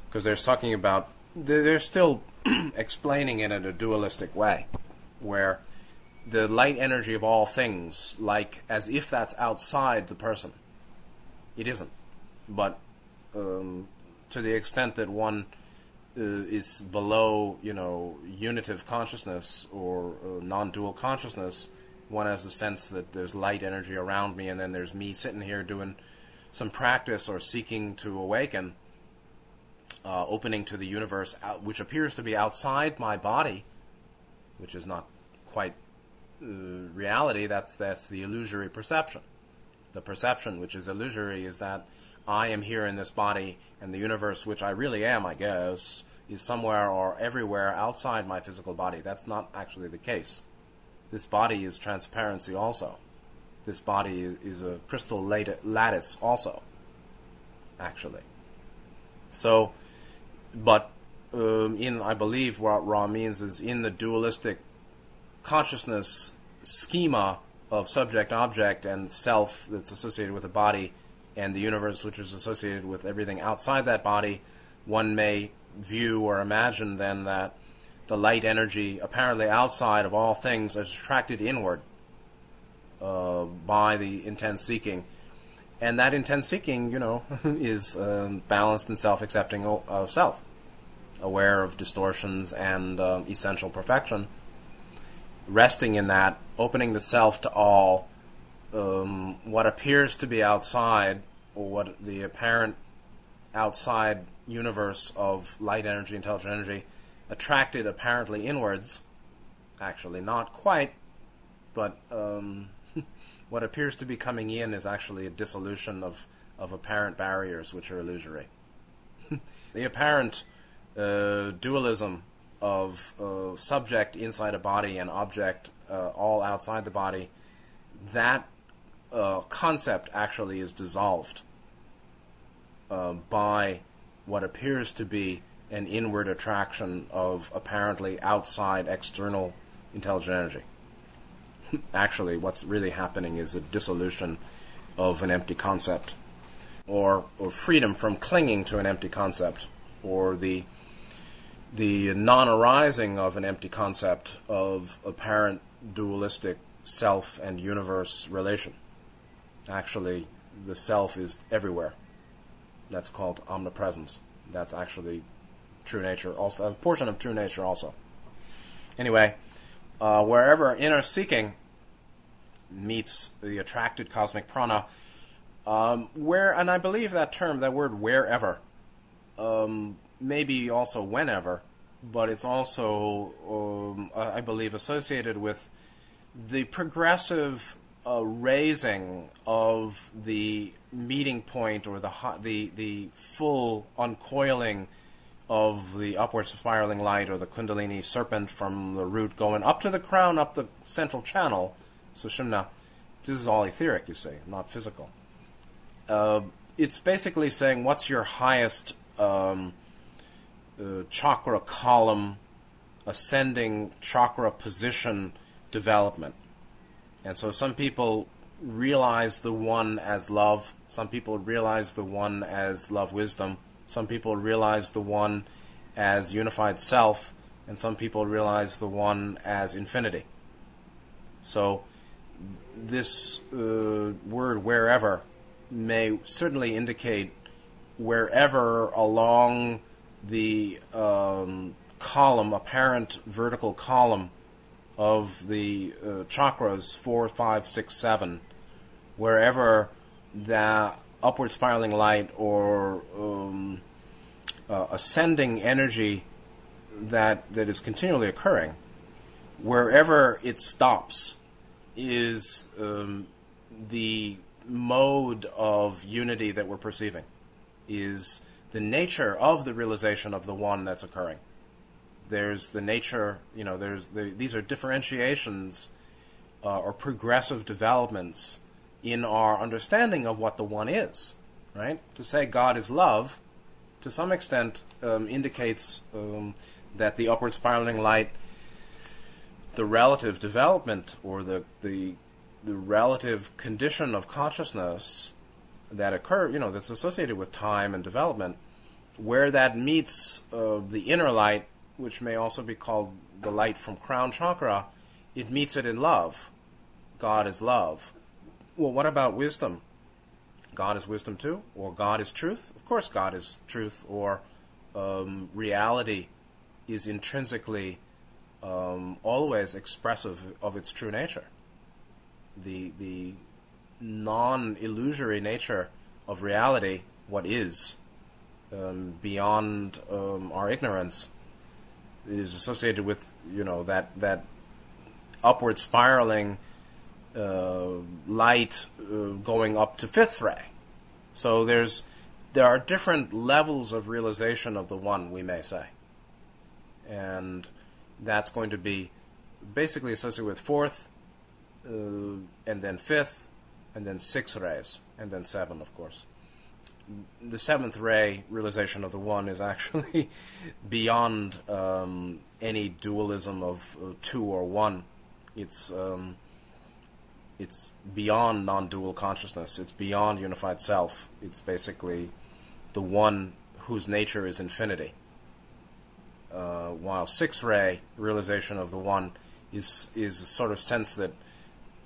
because they're talking about, they're still <clears throat> explaining it in a dualistic way, where the light energy of all things, like as if that's outside the person. It isn't. But um, to the extent that one uh, is below, you know, unitive consciousness or uh, non-dual consciousness, one has the sense that there's light energy around me, and then there's me sitting here doing some practice or seeking to awaken, uh, opening to the universe, out, which appears to be outside my body, which is not quite uh, reality. That's that's the illusory perception. The perception, which is illusory, is that I am here in this body, and the universe, which I really am, I guess, is somewhere or everywhere outside my physical body. That's not actually the case. This body is transparency also. This body is a crystal lattice also, actually. So, but um, in, I believe, what Ra means is in the dualistic consciousness schema of subject object and self that's associated with the body and the universe, which is associated with everything outside that body, one may view or imagine then that the light energy, apparently outside of all things, is attracted inward uh, by the intense seeking. And that intense seeking, you know, <laughs> is um, balanced and self accepting of self, aware of distortions and uh, essential perfection, resting in that, opening the self to all um, what appears to be outside, or what the apparent outside universe of light energy, intelligent energy, attracted apparently inwards, actually not quite, but um, <laughs> what appears to be coming in is actually a dissolution of, of apparent barriers which are illusory. <laughs> the apparent uh, dualism of uh, subject inside a body and object uh, all outside the body, that uh, concept actually is dissolved uh, by what appears to be an inward attraction of apparently outside external intelligent energy. <laughs> actually, what's really happening is a dissolution of an empty concept, or, or freedom from clinging to an empty concept, or the the non arising of an empty concept of apparent dualistic self and universe relation. Actually, the self is everywhere. That's called omnipresence. That's actually true nature, also a portion of true nature, also. Anyway, uh, wherever inner seeking meets the attracted cosmic prana, um, where and I believe that term, that word wherever, um, maybe also whenever, but it's also um, I believe associated with the progressive uh, raising of the meeting point or the the the full uncoiling of the upward spiraling light or the kundalini serpent from the root going up to the crown, up the central channel, Sushumna. This is all etheric, you say, not physical. Uh, it's basically saying what's your highest um, uh, chakra column, ascending chakra position development. And so some people realize the one as love, some people realize the one as love wisdom, some people realize the one as unified self, and some people realize the one as infinity. So, this uh, word wherever may certainly indicate wherever along the um, column, apparent vertical column of the uh, chakras four, five, six, seven, wherever that upward spiraling light or um, uh, ascending energy that that is continually occurring, wherever it stops, is um, the mode of unity that we're perceiving, is the nature of the realization of the one that's occurring. There's the nature, you know, there's the, these are differentiations uh, or progressive developments in our understanding of what the one is, right? To say God is love, to some extent, um, indicates um, that the upward spiraling light, the relative development or the, the, the relative condition of consciousness that occur, you know, that's associated with time and development, where that meets uh, the inner light, which may also be called the light from crown chakra, it meets it in love. God is love well, what about wisdom? God is wisdom too? Or God is truth? Of course, God is truth, or um, reality is intrinsically um, always expressive of its true nature. The, the non illusory nature of reality, what is, um, beyond um, our ignorance, is associated with you know that that upward spiraling uh, light uh, going up to fifth ray. So there's there are different levels of realization of the one, we may say, and that's going to be basically associated with fourth, uh, and then fifth, and then six rays, and then seven, of course. The seventh ray realization of the one is actually <laughs> beyond um, any dualism of uh, two or one. It's um, it's beyond non-dual consciousness. It's beyond unified self. It's basically the one whose nature is infinity. Uh, while six ray realization of the one is is a sort of sense that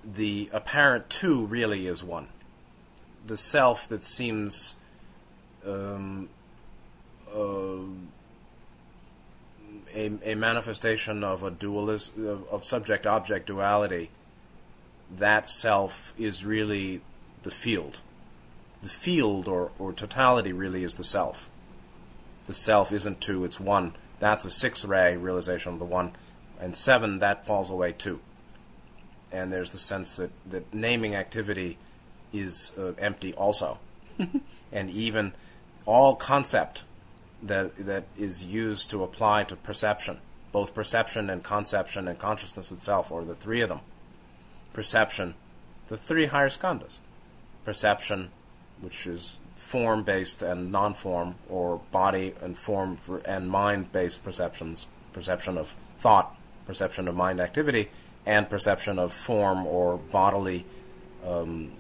the apparent two really is one. The self that seems um, uh, a, a manifestation of a dualism of, of subject object duality that self is really the field. The field or, or totality really is the self. The self isn't two, it's one. That's a six ray realization of the one. And seven, that falls away too. And there's the sense that, that naming activity is uh, empty also. <laughs> and even all concept that, that is used to apply to perception, both perception and conception and consciousness itself, or the three of them, perception, the three higher skandhas. Perception, which is form based and non form, or body and form and mind based perceptions, perception of thought, perception of mind activity, and perception of form or bodily, um,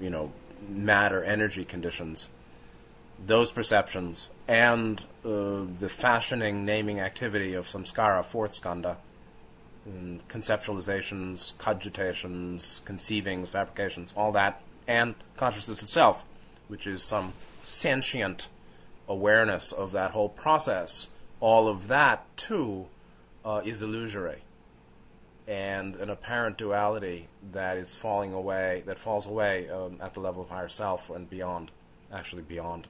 you know, matter energy conditions. Those perceptions and uh, the fashioning, naming activity of samskara, fourth skandha, and conceptualizations, cogitations, conceivings, fabrications, all that, and consciousness itself, which is some sentient awareness of that whole process, all of that too uh, is illusory and an apparent duality that is falling away, that falls away um, at the level of higher self and beyond, actually beyond.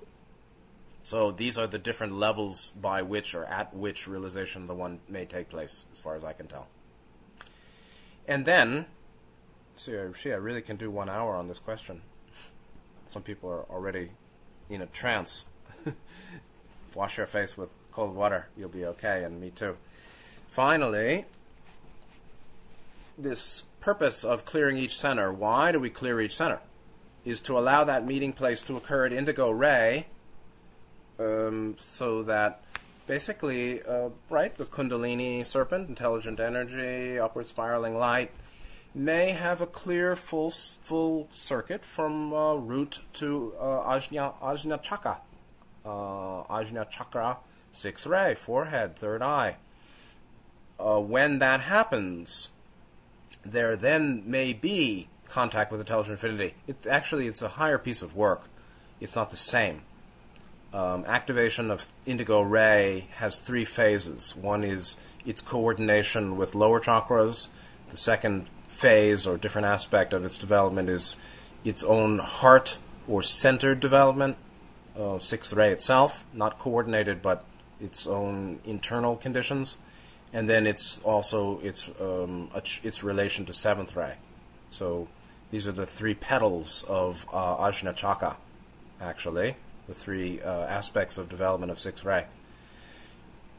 So these are the different levels by which or at which realization the one may take place, as far as I can tell. And then, see, I really can do one hour on this question. Some people are already in a trance. <laughs> Wash your face with cold water, you'll be okay, and me too. Finally, this purpose of clearing each center, why do we clear each center? Is to allow that meeting place to occur at indigo ray um, so that basically, uh, right, the Kundalini serpent, intelligent energy, upward spiraling light, may have a clear full full circuit from uh, root to uh, Ajna, Ajna Chakra, uh, Ajna Chakra, sixth ray, forehead, third eye. Uh, when that happens, there then may be contact with intelligent infinity. It's actually it's a higher piece of work. It's not the same. Um, activation of indigo ray has three phases. One is its coordination with lower chakras. The second phase or different aspect of its development is its own heart or centered development. Uh, sixth ray itself, not coordinated, but its own internal conditions and then it's also its um, its relation to seventh ray. So these are the three petals of uh, Ajna Chakra, actually, the three uh, aspects of development of sixth ray.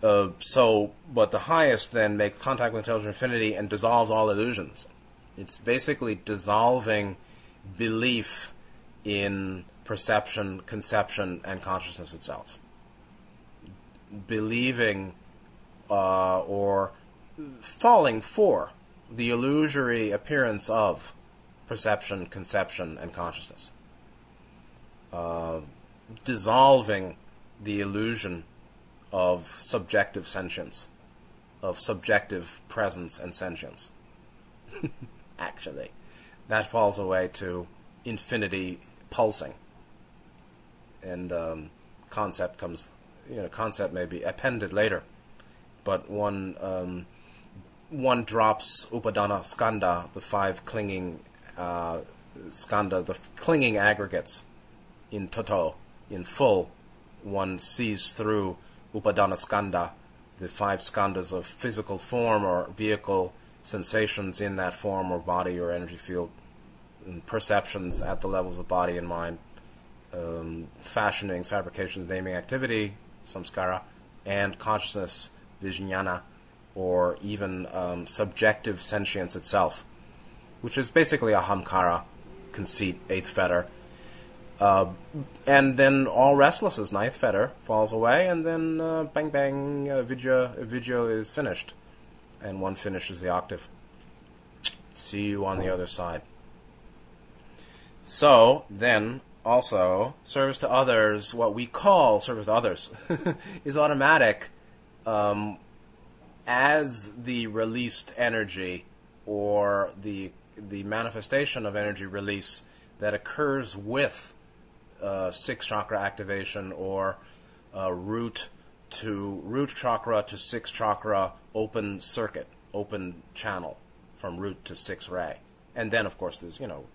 Uh, so, but the highest then makes contact with intelligent infinity and dissolves all illusions. It's basically dissolving belief in perception, conception, and consciousness itself. Believing uh, or falling for the illusory appearance of perception, conception, and consciousness. Uh, dissolving the illusion of subjective sentience, of subjective presence and sentience. <laughs> Actually, that falls away to infinity pulsing, and um, concept comes. You know, concept may be appended later but one um, one drops upadana skandha, the five clinging uh, skandha, the clinging aggregates in toto, in full. One sees through upadana skandha, the five skandhas of physical form or vehicle, sensations in that form or body or energy field, perceptions at the levels of body and mind, um, fashionings, fabrications, naming activity, samskara, and consciousness vijnana, or even um, subjective sentience itself, which is basically ahamkara, conceit, eighth fetter. Uh, and then all restlessness, ninth fetter, falls away, and then uh, bang bang, uh, vidya, vidya is finished. And one finishes the octave. See you on the other side. So, then, also, service to others, what we call service to others, <laughs> is automatic um, as the released energy or the the manifestation of energy release that occurs with uh, six chakra activation or uh, root to root chakra to six chakra open circuit, open channel from root to six ray, and then of course there's you know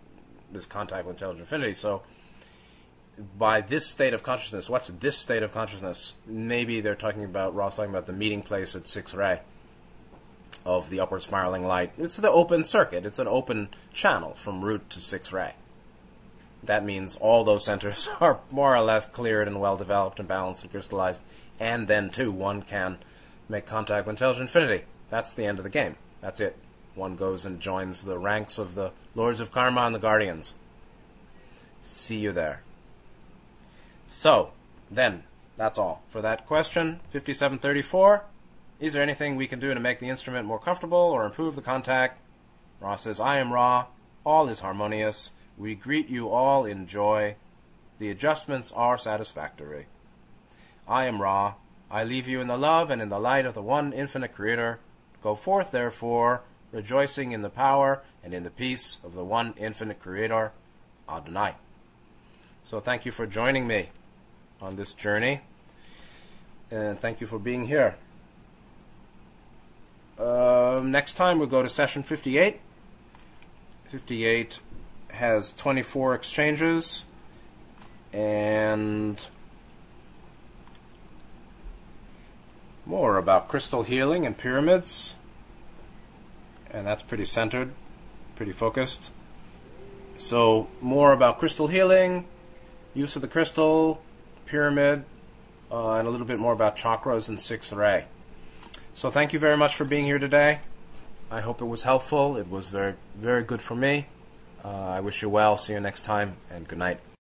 this contact with intelligent infinity. So by this state of consciousness, what's this state of consciousness? Maybe they're talking about, Ra's talking about the meeting place at 6 ray of the upward spiraling light. It's the open circuit, it's an open channel from root to 6 ray. That means all those centers <laughs> are more or less cleared and well developed and balanced and crystallized. And then, too, one can make contact with intelligent infinity. That's the end of the game. That's it. One goes and joins the ranks of the Lords of Karma and the Guardians. See you there. So, then, that's all for that question. 5734. Is there anything we can do to make the instrument more comfortable or improve the contact? Ra says, I am Ra. All is harmonious. We greet you all in joy. The adjustments are satisfactory. I am Ra. I leave you in the love and in the light of the one infinite Creator. Go forth, therefore, rejoicing in the power and in the peace of the one infinite Creator, Adonai. So thank you for joining me on this journey, and thank you for being here. Um, next time we'll go to session 58. 58 has 24 exchanges and more about crystal healing and pyramids. And that's pretty centered, pretty focused. So, more about crystal healing, use of the crystal, pyramid, uh, and a little bit more about chakras and sixth ray. So, thank you very much for being here today. I hope it was helpful. It was very, very good for me. Uh, I wish you well. See you next time, and good night.